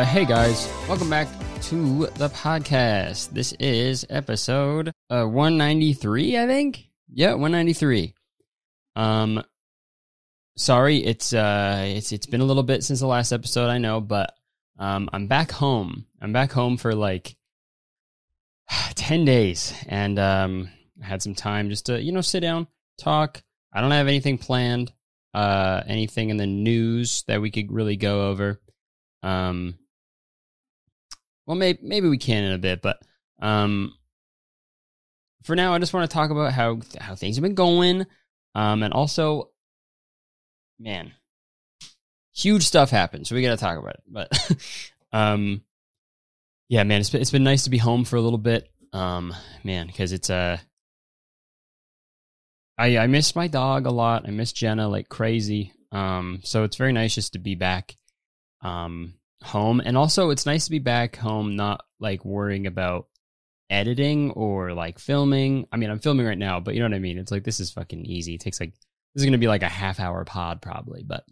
Uh, hey guys, welcome back to the podcast. This is episode uh 193, I think. Yeah, 193. Um, sorry, it's uh, it's it's been a little bit since the last episode, I know, but um, I'm back home. I'm back home for like 10 days, and um, I had some time just to you know sit down, talk. I don't have anything planned, uh, anything in the news that we could really go over. Um, well, maybe maybe we can in a bit, but um, for now, I just want to talk about how how things have been going, um, and also, man, huge stuff happened, so we got to talk about it. But, um, yeah, man, it's been, it's been nice to be home for a little bit, um, man, because it's uh, I I miss my dog a lot. I miss Jenna like crazy. Um, so it's very nice just to be back um home. And also it's nice to be back home not like worrying about editing or like filming. I mean i'm filming right now but you know what i mean? It's like this is fucking easy. It takes like this is going to be like a half hour pod probably but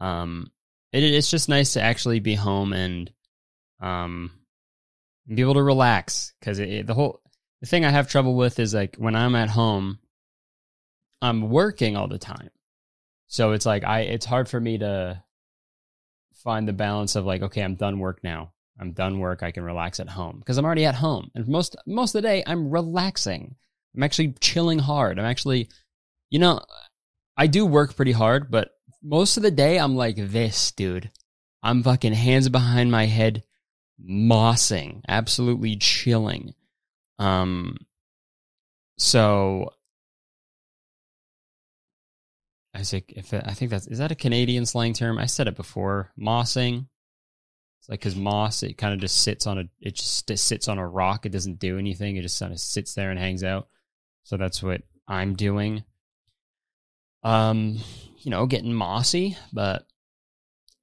um it, it's just nice to actually be home and um be able to relax. Because the whole the thing i have trouble with is like when i'm at home i'm working all the time. So it's like i it's hard for me to find the balance of like, okay, I'm done work now. I'm done work. I can relax at home because I'm already at home. And most most of the day, I'm relaxing. I'm actually chilling hard. I'm actually, you know, I do work pretty hard, but most of the day, I'm like this, dude. I'm fucking hands behind my head, mossing, absolutely chilling. Um, so I say if I think that's is that a Canadian slang term? I said it before. Mossing. It's like because moss, it kind of just sits on a it just it sits on a rock. It doesn't do anything. It just kind of sits there and hangs out. So that's what I'm doing. Um, you know, getting mossy, but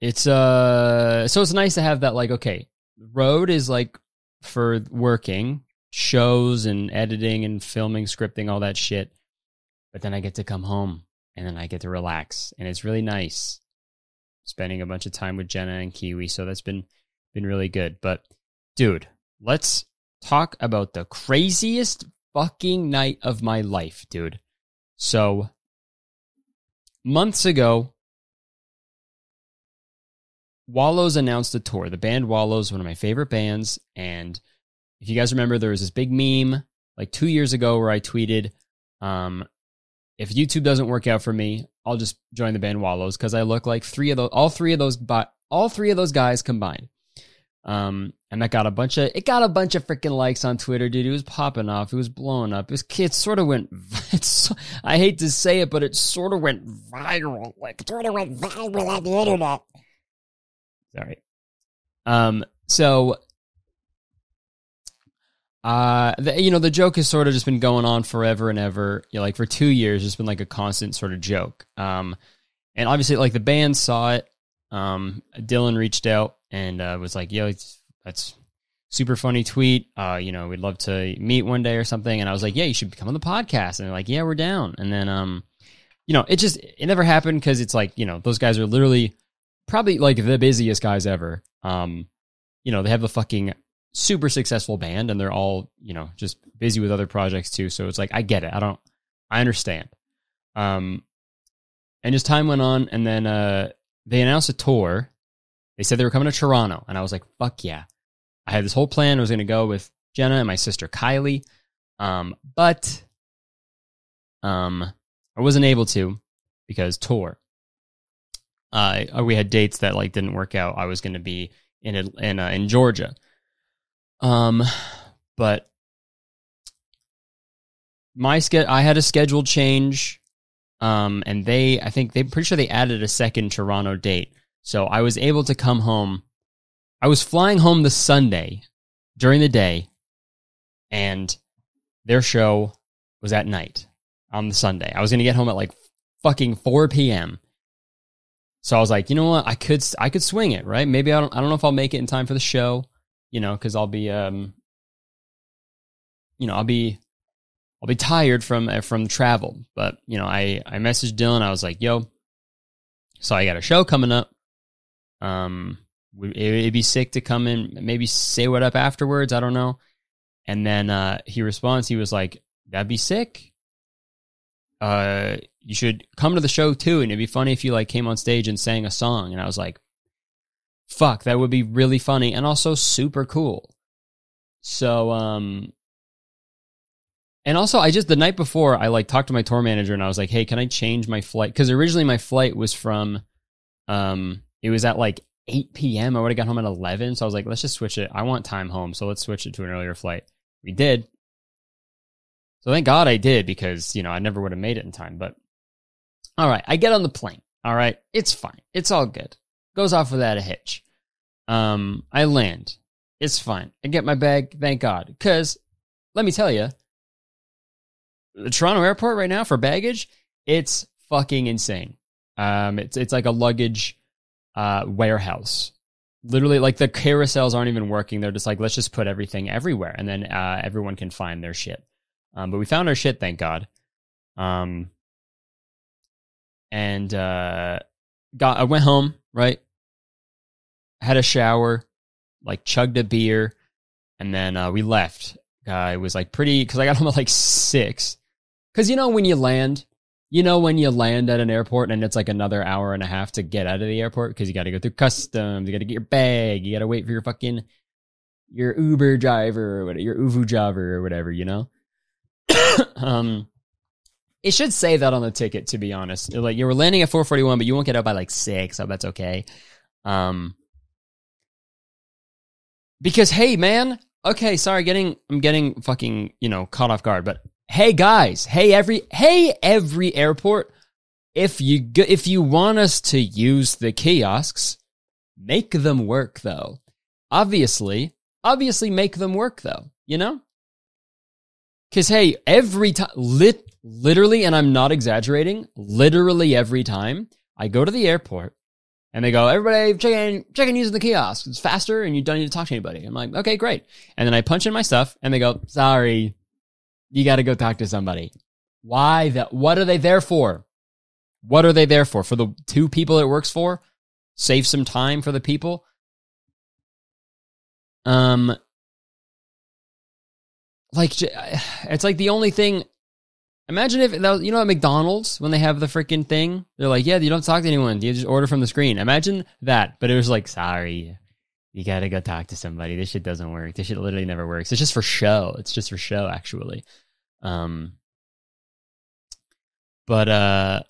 it's uh, so it's nice to have that. Like, okay, road is like for working shows and editing and filming, scripting, all that shit. But then I get to come home and then I get to relax, and it's really nice spending a bunch of time with Jenna and Kiwi. So that's been been really good. But dude, let's talk about the craziest fucking night of my life, dude. So months ago, Wallows announced a tour. The band Wallows, one of my favorite bands, and if you guys remember, there was this big meme like two years ago where I tweeted, um, if YouTube doesn't work out for me, I'll just join the band Wallows because I look like three of those, all three of those, all three of those guys combined. Um, and that got a bunch of, it got a bunch of freaking likes on Twitter, dude. It was popping off. It was blowing up. It was, it sort of went, it's, I hate to say it, but it sort of went viral. Like, it sort of went viral on the internet. Sorry. Um, so uh, the, you know, the joke has sort of just been going on forever and ever. You know, like for two years, it's been like a constant sort of joke. Um, and obviously, like the band saw it. Um, Dylan reached out and uh, was like, "Yo, that's super funny tweet. Uh, you know, we'd love to meet one day or something." And I was like, "Yeah, you should come on the podcast." And they're like, "Yeah, we're down." And then, um, you know, it just it never happened because it's like you know those guys are literally probably like the busiest guys ever. Um, you know, they have the fucking super successful band and they're all, you know, just busy with other projects too. So it's like, I get it. I don't, I understand. Um, and as time went on and then, uh, they announced a tour. They said they were coming to Toronto and I was like, fuck yeah. I had this whole plan. I was going to go with Jenna and my sister Kylie. Um, but, um, I wasn't able to because tour. Uh, we had dates that like didn't work out. I was going to be in in uh, in Georgia, um, but my ske- I had a schedule change. Um, and they, I think they pretty sure they added a second Toronto date. So I was able to come home. I was flying home the Sunday during the day, and their show was at night on the Sunday. I was going to get home at like fucking 4 p.m. So I was like, you know what? I could I could swing it, right? Maybe I don't I don't know if I'll make it in time for the show you know, because I'll be, um, you know, I'll be, I'll be tired from uh, from travel. But you know, I I messaged Dylan. I was like, "Yo, so I got a show coming up. Um, would it'd be sick to come in, maybe say what up afterwards. I don't know. And then uh, he responds, he was like, "That'd be sick. Uh, you should come to the show too, and it'd be funny if you like came on stage and sang a song." And I was like, "Fuck, that would be really funny and also super cool." So, um, and also, I just the night before I like talked to my tour manager and I was like, "Hey, can I change my flight?" Because originally my flight was from, um, it was at like 8 p.m. I would have got home at 11, so I was like, "Let's just switch it. I want time home, so let's switch it to an earlier flight." We did. So thank God I did because you know I never would have made it in time. But all right, I get on the plane. All right, it's fine. It's all good. Goes off without a hitch. Um, I land. It's fine. I get my bag. Thank God. Because let me tell you the Toronto airport right now for baggage, it's fucking insane. Um, it's it's like a luggage uh, warehouse. Literally, like the carousels aren't even working. They're just like, let's just put everything everywhere, and then uh, everyone can find their shit. Um, but we found our shit, thank God. Um, and uh, got I went home right, had a shower, like chugged a beer, and then uh, we left. I was like pretty because I got home at like six because you know when you land, you know when you land at an airport and it's like another hour and a half to get out of the airport because you got to go through customs, you got to get your bag, you got to wait for your fucking your Uber driver or whatever, your Uvu driver or whatever, you know. um, it should say that on the ticket, to be honest. Like you were landing at 441, but you won't get out by like six. So that's okay. Um, because hey, man. Okay, sorry, getting I'm getting fucking you know caught off guard, but hey guys, hey every hey every airport, if you if you want us to use the kiosks, make them work though. Obviously, obviously make them work though, you know? Cuz hey, every time lit literally and I'm not exaggerating, literally every time I go to the airport and they go, everybody check in, check in using the kiosk. It's faster and you don't need to talk to anybody. I'm like, okay, great. And then I punch in my stuff and they go, sorry, you got to go talk to somebody. Why that? What are they there for? What are they there for? For the two people it works for? Save some time for the people? Um, like, it's like the only thing. Imagine if, that you know, at McDonald's, when they have the freaking thing, they're like, yeah, you don't talk to anyone. You just order from the screen. Imagine that. But it was like, sorry, you gotta go talk to somebody. This shit doesn't work. This shit literally never works. It's just for show. It's just for show, actually. Um, but uh,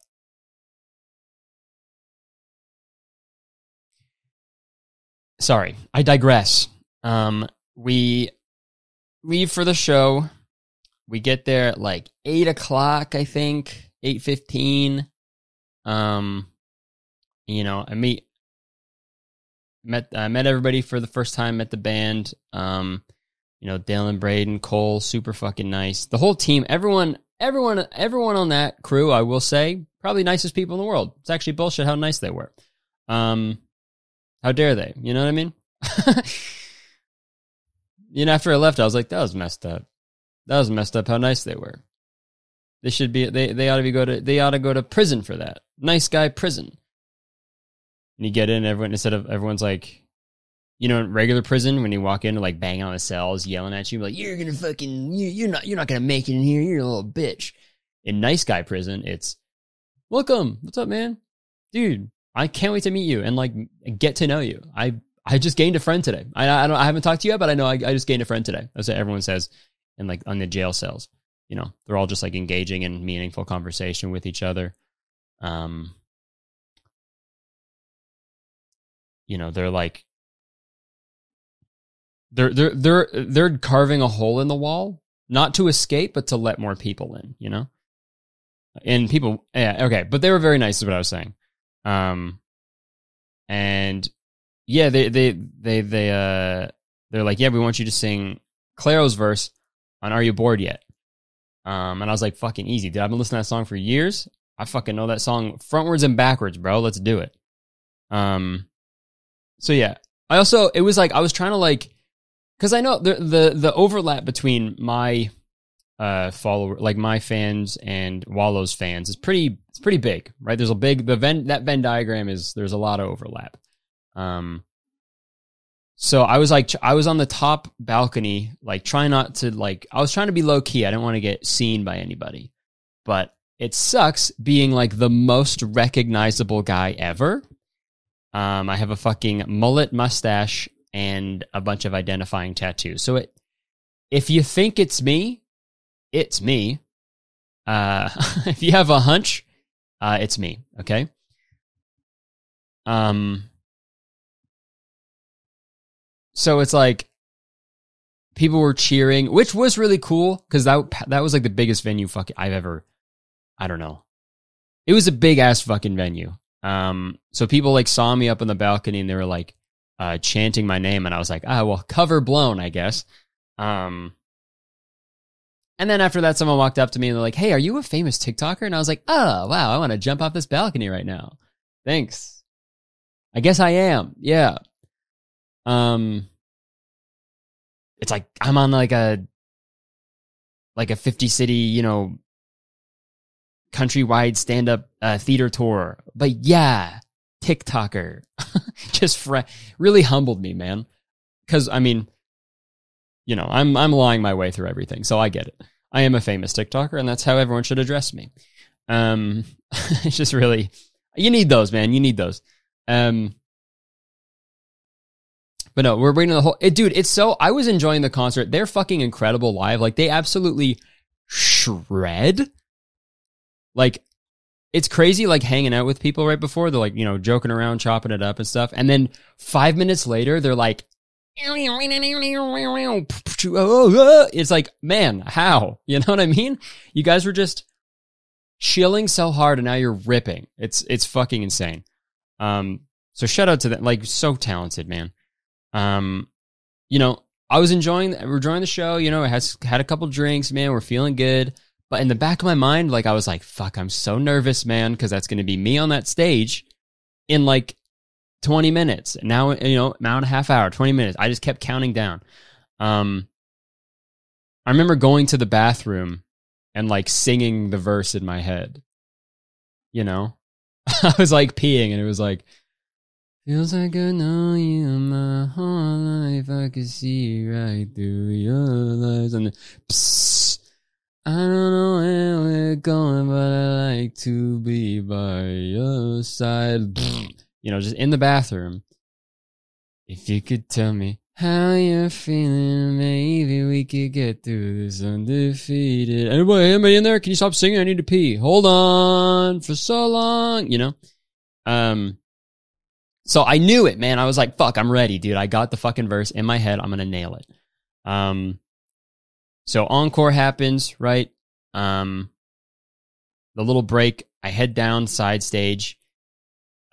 sorry, I digress. Um, we leave for the show. We get there at like eight o'clock, I think, eight fifteen. Um, you know, I meet met I met everybody for the first time. Met the band. Um, you know, Dylan, Braeden, Cole, super fucking nice. The whole team, everyone, everyone, everyone on that crew, I will say, probably nicest people in the world. It's actually bullshit how nice they were. Um, how dare they? You know what I mean? you know, after I left, I was like, that was messed up. That was messed up how nice they were. They should be they they ought to be go to they ought to go to prison for that. Nice guy prison. And you get in, everyone instead of everyone's like, you know, in regular prison, when you walk in like banging on the cells, yelling at you, like, you're gonna fucking, you, you're not, you're not gonna make it in here. You're a little bitch. In nice guy prison, it's, welcome. What's up, man? Dude, I can't wait to meet you and like get to know you. I, I just gained a friend today. I, I don't, I haven't talked to you yet, but I know I, I just gained a friend today. That's what everyone says in like on the jail cells. You know, they're all just like engaging in meaningful conversation with each other. Um, you know, they're like they're they're they're they're carving a hole in the wall, not to escape, but to let more people in. You know, and people, yeah, okay, but they were very nice. Is what I was saying. Um, and yeah, they they they they uh they're like, yeah, we want you to sing Clairo's verse on "Are You Bored Yet?" Um, and I was like, fucking easy, dude. I've been listening to that song for years. I fucking know that song frontwards and backwards, bro. Let's do it. Um, so yeah, I also it was like I was trying to like because I know the the the overlap between my uh follower like my fans and Wallow's fans is pretty it's pretty big, right? There's a big the Venn that Venn diagram is there's a lot of overlap. Um so I was like, I was on the top balcony, like trying not to like, I was trying to be low key. I didn't want to get seen by anybody, but it sucks being like the most recognizable guy ever. Um, I have a fucking mullet mustache and a bunch of identifying tattoos. So it, if you think it's me, it's me. Uh, if you have a hunch, uh, it's me. Okay. Um, so it's like people were cheering, which was really cool because that that was like the biggest venue fuck I've ever. I don't know. It was a big ass fucking venue. Um, so people like saw me up on the balcony and they were like uh, chanting my name, and I was like, ah, well, cover blown, I guess. Um, and then after that, someone walked up to me and they're like, "Hey, are you a famous TikToker?" And I was like, "Oh, wow, I want to jump off this balcony right now." Thanks. I guess I am. Yeah. Um, it's like I'm on like a like a 50 city, you know, countrywide stand up uh, theater tour. But yeah, TikToker just really humbled me, man. Cause I mean, you know, I'm, I'm lying my way through everything. So I get it. I am a famous TikToker and that's how everyone should address me. Um, it's just really, you need those, man. You need those. Um, but no, we're bringing the whole, it, dude, it's so, I was enjoying the concert. They're fucking incredible live. Like they absolutely shred. Like it's crazy like hanging out with people right before they're like, you know, joking around, chopping it up and stuff. And then five minutes later, they're like, it's like, man, how? You know what I mean? You guys were just chilling so hard and now you're ripping. It's, it's fucking insane. Um, so shout out to them. Like so talented, man. Um, you know, I was enjoying, we're enjoying the show. You know, I had had a couple drinks, man. We're feeling good. But in the back of my mind, like I was like, "Fuck, I'm so nervous, man," because that's going to be me on that stage in like 20 minutes. Now, you know, now and a half hour, 20 minutes. I just kept counting down. Um, I remember going to the bathroom and like singing the verse in my head. You know, I was like peeing, and it was like Feels like I know you my whole life. I can see right through your eyes. And psst, I don't know where we're going, but I like to be by your side. You know, just in the bathroom. If you could tell me how you're feeling, maybe we could get through this undefeated. Anybody, anybody in there? Can you stop singing? I need to pee. Hold on for so long. You know, um, so I knew it, man. I was like, fuck, I'm ready, dude. I got the fucking verse in my head. I'm going to nail it. Um, so encore happens, right? Um, the little break, I head down side stage.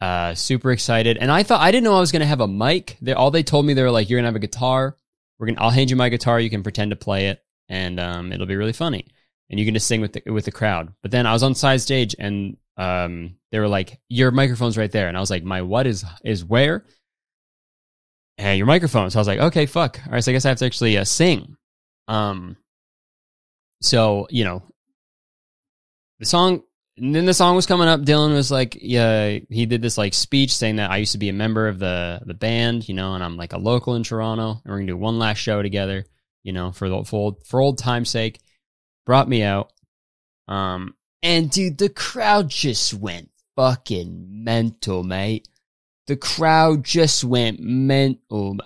Uh, super excited. And I thought, I didn't know I was going to have a mic. They, all they told me, they were like, you're going to have a guitar. We're going to, I'll hand you my guitar. You can pretend to play it and, um, it'll be really funny. And you can just sing with the, with the crowd. But then I was on side stage and um, they were like, "Your microphone's right there," and I was like, "My what is is where?" And your microphone. So I was like, "Okay, fuck. All right, so I guess I have to actually uh, sing." Um, so you know, the song. And then the song was coming up. Dylan was like, yeah, he did this like speech saying that I used to be a member of the the band, you know, and I'm like a local in Toronto, and we're gonna do one last show together, you know, for the for old, for old time's sake. Brought me out. Um, and dude, the crowd just went fucking mental, mate. The crowd just went mental.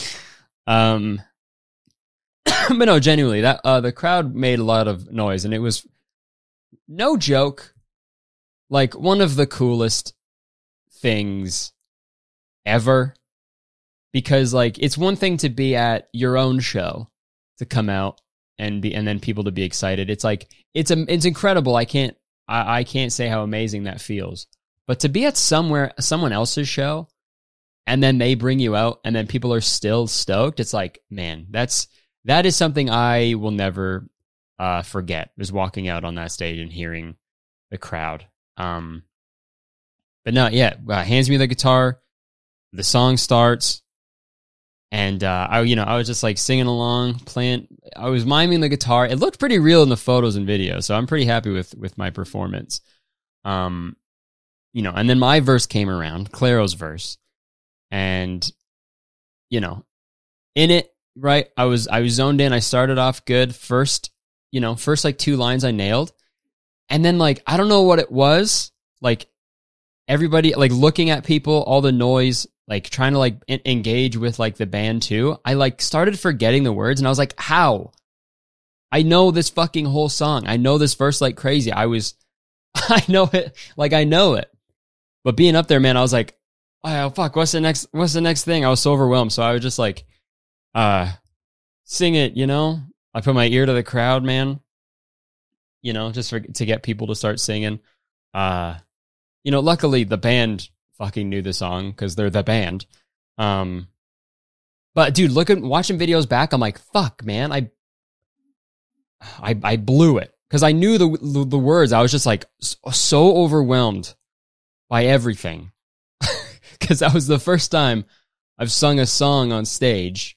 um, but no, genuinely, that uh, the crowd made a lot of noise, and it was no joke, like one of the coolest things ever. Because like it's one thing to be at your own show to come out and be and then people to be excited. It's like it's a, it's incredible. I can't I, I can't say how amazing that feels. But to be at somewhere someone else's show and then they bring you out and then people are still stoked, it's like, man, that's that is something I will never uh, forget. Is walking out on that stage and hearing the crowd. Um, but no, yeah, uh, hands me the guitar. The song starts and uh, I, you know, I was just like singing along, playing. I was miming the guitar. It looked pretty real in the photos and videos, so I'm pretty happy with with my performance. Um, you know, and then my verse came around, Clairo's verse, and you know, in it, right? I was I was zoned in. I started off good. First, you know, first like two lines I nailed. And then like I don't know what it was. Like everybody like looking at people, all the noise, like trying to like engage with like the band too. I like started forgetting the words and I was like, "How? I know this fucking whole song. I know this verse like crazy. I was I know it. Like I know it. But being up there, man, I was like, oh fuck, what's the next what's the next thing? I was so overwhelmed. So I was just like, uh sing it, you know? I put my ear to the crowd, man. You know, just for, to get people to start singing. Uh you know, luckily the band fucking knew the song because they're the band. Um but dude, looking watching videos back, I'm like, fuck, man, I I I blew it because I knew the, the, words. I was just like so overwhelmed by everything because that was the first time I've sung a song on stage,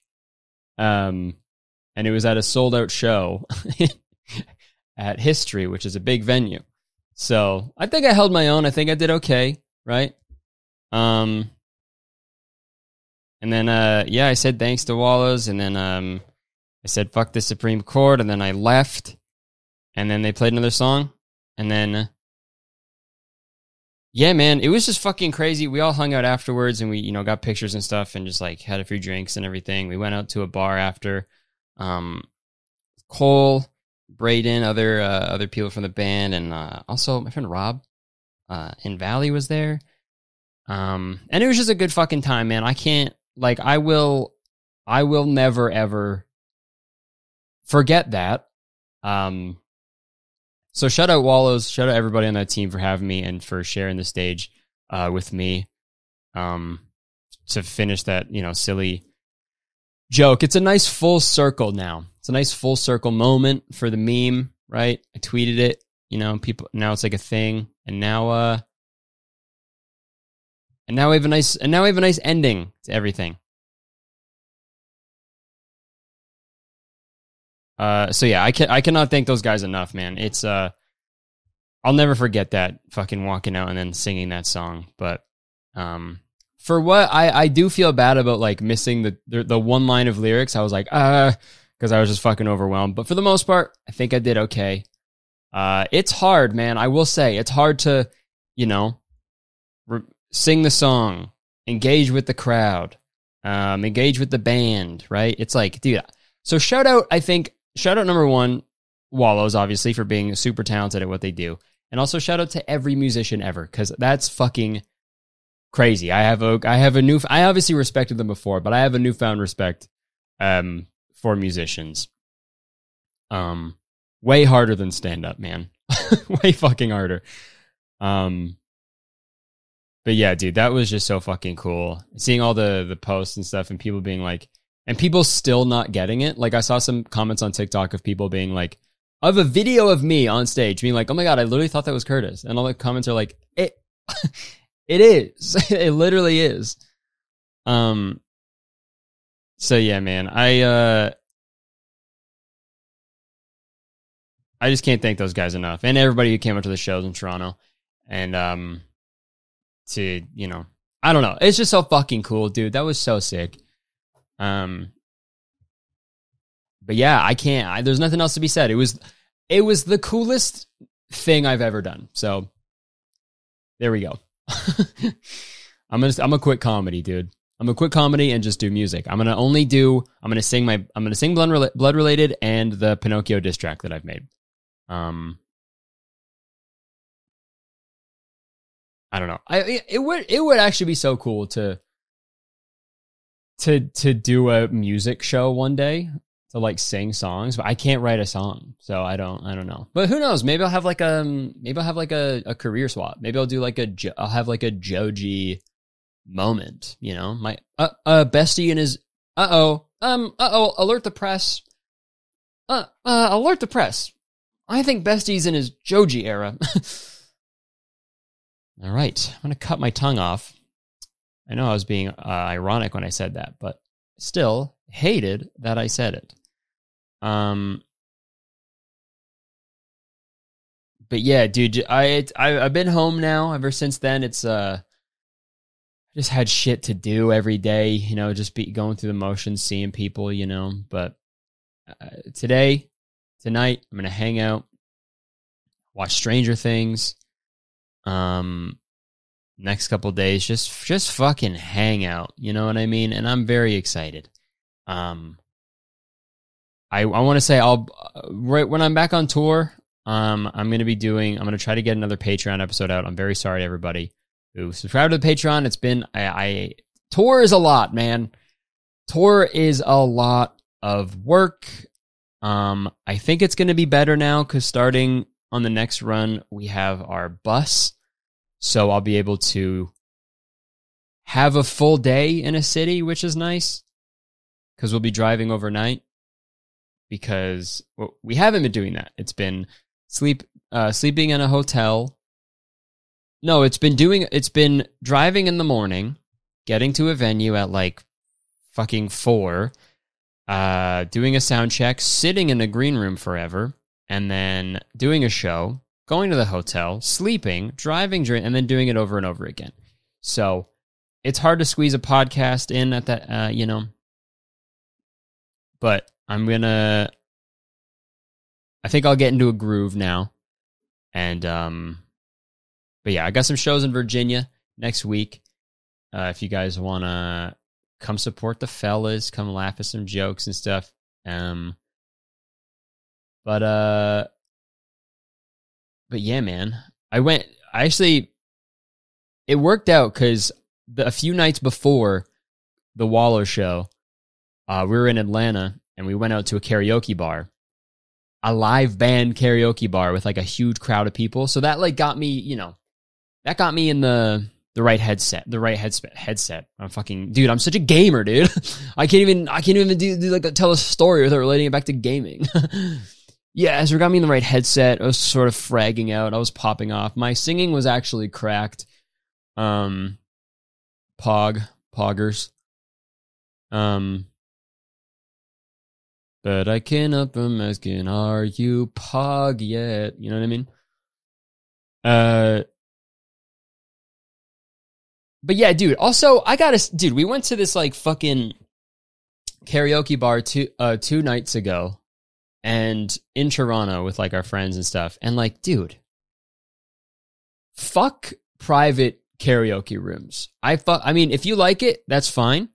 um, and it was at a sold out show at History, which is a big venue. So I think I held my own. I think I did okay, right? Um, and then uh, yeah, I said thanks to Wallows, and then um, I said fuck the Supreme Court, and then I left and then they played another song, and then yeah, man, it was just fucking crazy. We all hung out afterwards, and we you know got pictures and stuff, and just like had a few drinks and everything. We went out to a bar after. Um, Cole, Braeden, other uh, other people from the band, and uh, also my friend Rob uh, in Valley was there. Um, and it was just a good fucking time, man. I can't like I will I will never ever forget that. Um, so shout out Wallows, shout out everybody on that team for having me and for sharing the stage uh, with me. Um, to finish that, you know, silly joke. It's a nice full circle now. It's a nice full circle moment for the meme, right? I tweeted it, you know, people now it's like a thing. And now uh and now we have a nice and now we have a nice ending to everything. Uh, so yeah, I can I cannot thank those guys enough, man. It's uh, I'll never forget that fucking walking out and then singing that song. But um, for what I I do feel bad about like missing the the, the one line of lyrics. I was like uh, because I was just fucking overwhelmed. But for the most part, I think I did okay. Uh, it's hard, man. I will say it's hard to, you know, re- sing the song, engage with the crowd, um, engage with the band, right? It's like, dude. So shout out, I think shout out number one, Wallows, obviously, for being super talented at what they do. And also shout out to every musician ever, because that's fucking crazy. I have a I have a new I obviously respected them before, but I have a newfound respect um for musicians. Um way harder than stand up, man. way fucking harder. Um but yeah, dude, that was just so fucking cool. Seeing all the the posts and stuff and people being like, and people still not getting it. Like I saw some comments on TikTok of people being like, have a video of me on stage being like, oh my God, I literally thought that was Curtis. And all the comments are like, it, it is. it literally is. Um, so yeah, man, I, uh, I just can't thank those guys enough and everybody who came up to the shows in Toronto and, um, to, you know, I don't know. It's just so fucking cool, dude. That was so sick. Um, but yeah, I can't. I, there's nothing else to be said. It was, it was the coolest thing I've ever done. So there we go. I'm gonna, I'm gonna quit comedy, dude. I'm gonna quit comedy and just do music. I'm gonna only do. I'm gonna sing my. I'm gonna sing blood, blood related and the Pinocchio diss track that I've made. Um, I don't know. I it would it would actually be so cool to to to do a music show one day to like sing songs, but I can't write a song, so I don't I don't know. But who knows? Maybe I'll have like a um, maybe I'll have like a, a career swap. Maybe I'll do like a I'll have like a Joji moment. You know, my uh, uh bestie and his uh oh um uh oh alert the press uh uh alert the press. I think bestie's in his Joji era. All right, I'm gonna cut my tongue off. I know I was being uh, ironic when I said that, but still hated that I said it. Um, but yeah, dude, I, I I've been home now ever since then. It's uh, I just had shit to do every day, you know, just be going through the motions, seeing people, you know. But uh, today, tonight, I'm gonna hang out, watch Stranger Things. Um, next couple days, just just fucking hang out. You know what I mean? And I'm very excited. Um, I I want to say I'll right when I'm back on tour. Um, I'm gonna be doing. I'm gonna try to get another Patreon episode out. I'm very sorry, to everybody who subscribed to the Patreon. It's been I, I tour is a lot, man. Tour is a lot of work. Um, I think it's gonna be better now because starting on the next run, we have our bus, so I'll be able to have a full day in a city, which is nice because we'll be driving overnight. Because well, we haven't been doing that. It's been sleep, uh, sleeping in a hotel no, it's been doing it's been driving in the morning, getting to a venue at like fucking 4, uh doing a sound check, sitting in a green room forever, and then doing a show, going to the hotel, sleeping, driving and then doing it over and over again. So, it's hard to squeeze a podcast in at that uh, you know. But I'm to I think I'll get into a groove now. And um but yeah, I got some shows in Virginia next week. Uh, if you guys want to come support the fellas, come laugh at some jokes and stuff. Um, but uh, but yeah, man, I went. I actually, it worked out because a few nights before the Wallows show, uh, we were in Atlanta and we went out to a karaoke bar, a live band karaoke bar with like a huge crowd of people. So that like got me, you know, that got me in the the right headset, the right headset. Headset. I'm fucking dude. I'm such a gamer, dude. I can't even. I can't even do, do like tell a story without relating it back to gaming. yeah, it got me in the right headset. I was sort of fragging out. I was popping off. My singing was actually cracked. Um, pog, poggers. Um, but I can't from asking, are you pog yet? You know what I mean? Uh, but yeah, dude. Also, I gotta, dude. We went to this like fucking karaoke bar two uh two nights ago, and in Toronto with like our friends and stuff. And like, dude, fuck private karaoke rooms. I fuck. I mean, if you like it, that's fine.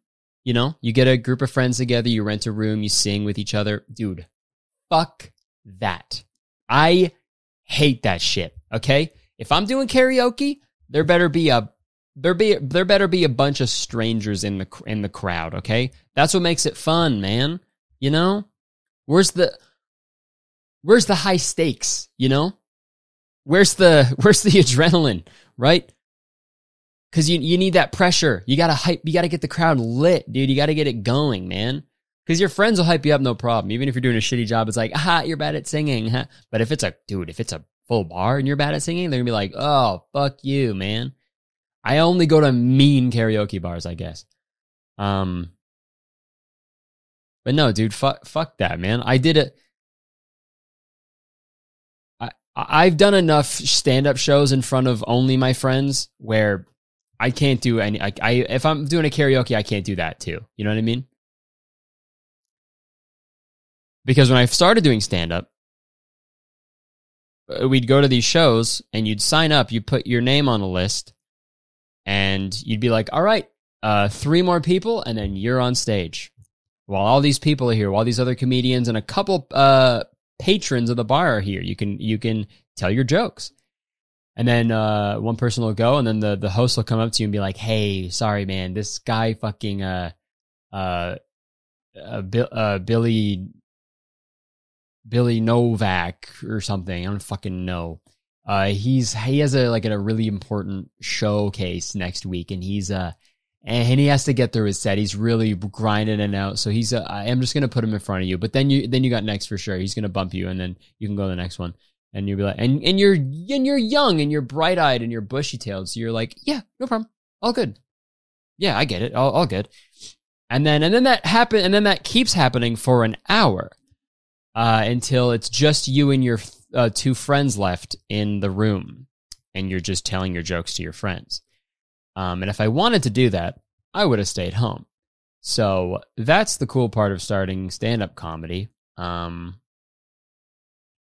You know, you get a group of friends together, you rent a room, you sing with each other, dude. Fuck that. I hate that shit. Okay, if I'm doing karaoke, there better be a there be there better be a bunch of strangers in the in the crowd, okay? That's what makes it fun, man. You know? Where's the where's the high stakes, you know? Where's the where's the adrenaline, right? Cuz you you need that pressure. You got to hype, you got to get the crowd lit, dude. You got to get it going, man. Cuz your friends will hype you up no problem. Even if you're doing a shitty job, it's like, "Ah, you're bad at singing." Huh? But if it's a dude, if it's a full bar and you're bad at singing, they're going to be like, "Oh, fuck you, man." I only go to mean karaoke bars, I guess. Um, but no, dude, fuck, fuck that, man. I did it. I've done enough stand up shows in front of only my friends where I can't do any. I, I if I'm doing a karaoke, I can't do that too. You know what I mean? Because when I started doing stand up, uh, we'd go to these shows and you'd sign up, you put your name on a list, and you'd be like, all right, uh, three more people, and then you're on stage. While all these people are here, while these other comedians and a couple uh, patrons of the bar are here, you can you can tell your jokes. And then uh, one person will go, and then the, the host will come up to you and be like, "Hey, sorry, man, this guy fucking uh uh, uh, uh Billy Billy Novak or something. I don't fucking know. Uh, he's he has a like a really important showcase next week, and he's uh and he has to get through his set. He's really grinding it out. So he's uh, I am just gonna put him in front of you, but then you then you got next for sure. He's gonna bump you, and then you can go to the next one, and you'll be like, and and you're and you're young and you're bright eyed and you're bushy tailed, so you're like, yeah, no problem, all good. Yeah, I get it, all all good. And then and then that happen and then that keeps happening for an hour, uh, until it's just you and your uh, two friends left in the room and you're just telling your jokes to your friends. Um, and if I wanted to do that, I would have stayed home. So that's the cool part of starting stand up comedy. Um,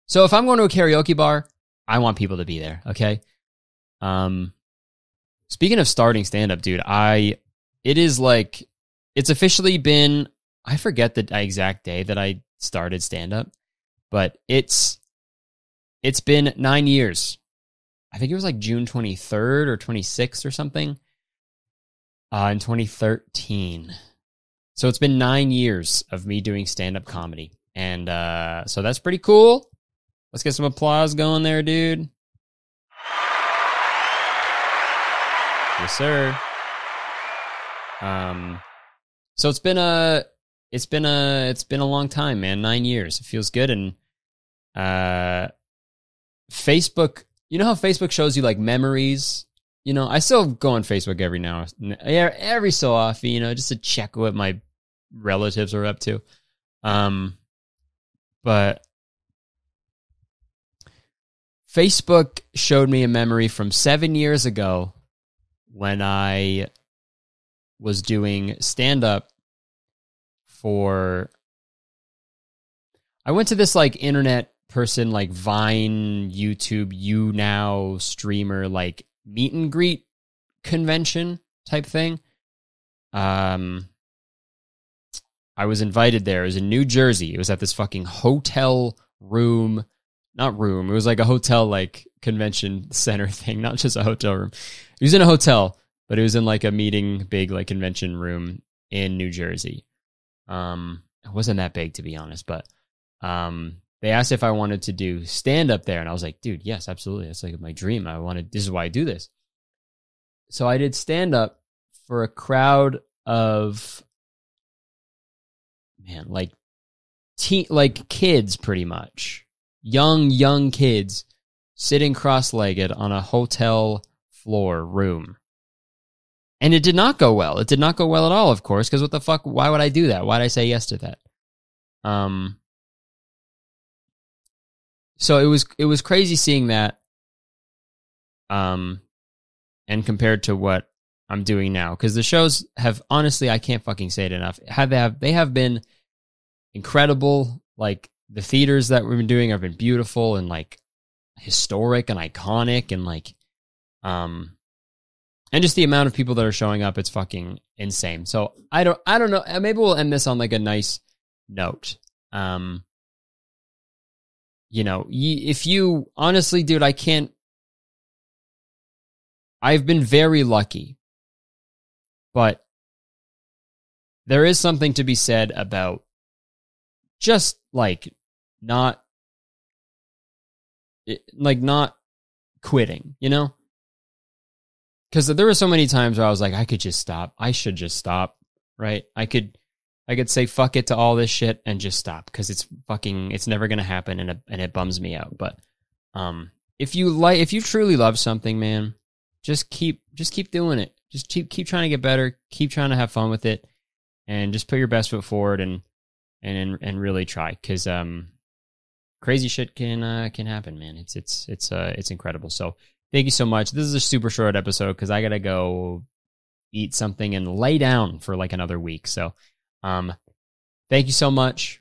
so if I'm going to a karaoke bar, I want people to be there. Okay. Um, speaking of starting stand up, dude, I, it is like, it's officially been, I forget the exact day that I started stand up, but it's, it's been nine years. I think it was like June 23rd or 26th or something uh, in 2013. So it's been nine years of me doing stand up comedy. And uh, so that's pretty cool. Let's get some applause going there, dude. Yes, sir. Um, so it's been a, it's been a, it's been a long time, man. Nine years. It feels good, and uh, Facebook. You know how Facebook shows you like memories. You know, I still go on Facebook every now, every so often. You know, just to check what my relatives are up to. Um, but Facebook showed me a memory from seven years ago when I was doing stand up for. I went to this like internet person, like Vine, YouTube, you now streamer, like meet and greet convention type thing. Um, I was invited there. It was in New Jersey. It was at this fucking hotel room not room. It was like a hotel like convention center thing, not just a hotel room. It was in a hotel, but it was in like a meeting big like convention room in New Jersey. Um it wasn't that big to be honest, but um they asked if I wanted to do stand up there and I was like, dude, yes, absolutely. That's like my dream. I wanted this is why I do this. So I did stand up for a crowd of man, like like kids pretty much young, young kids sitting cross legged on a hotel floor room. And it did not go well. It did not go well at all, of course, because what the fuck? Why would I do that? Why'd I say yes to that? Um, so it was it was crazy seeing that. Um, and compared to what I'm doing now, because the shows have honestly, I can't fucking say it enough. Have they have they have been incredible. Like the theaters that we've been doing have been beautiful and like historic and iconic and like um and just the amount of people that are showing up it's fucking insane so i don't i don't know maybe we'll end this on like a nice note um you know if you honestly dude i can't i've been very lucky but there is something to be said about just like not like not quitting, you know? Cuz there were so many times where I was like I could just stop. I should just stop, right? I could I could say fuck it to all this shit and just stop cuz it's fucking it's never going to happen and it, and it bums me out. But um if you like if you truly love something, man, just keep just keep doing it. Just keep keep trying to get better, keep trying to have fun with it and just put your best foot forward and and and really try because um, crazy shit can uh, can happen, man. It's it's it's uh it's incredible. So thank you so much. This is a super short episode because I gotta go eat something and lay down for like another week. So um, thank you so much.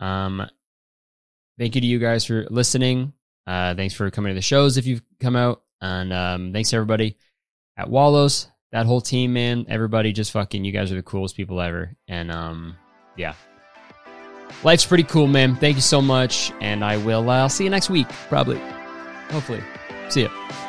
Um, thank you to you guys for listening. Uh, thanks for coming to the shows if you've come out, and um, thanks to everybody at Wallows. That whole team, man, everybody just fucking, you guys are the coolest people ever. And um, yeah. Life's pretty cool, man. Thank you so much. And I will, uh, I'll see you next week, probably. Hopefully. See ya.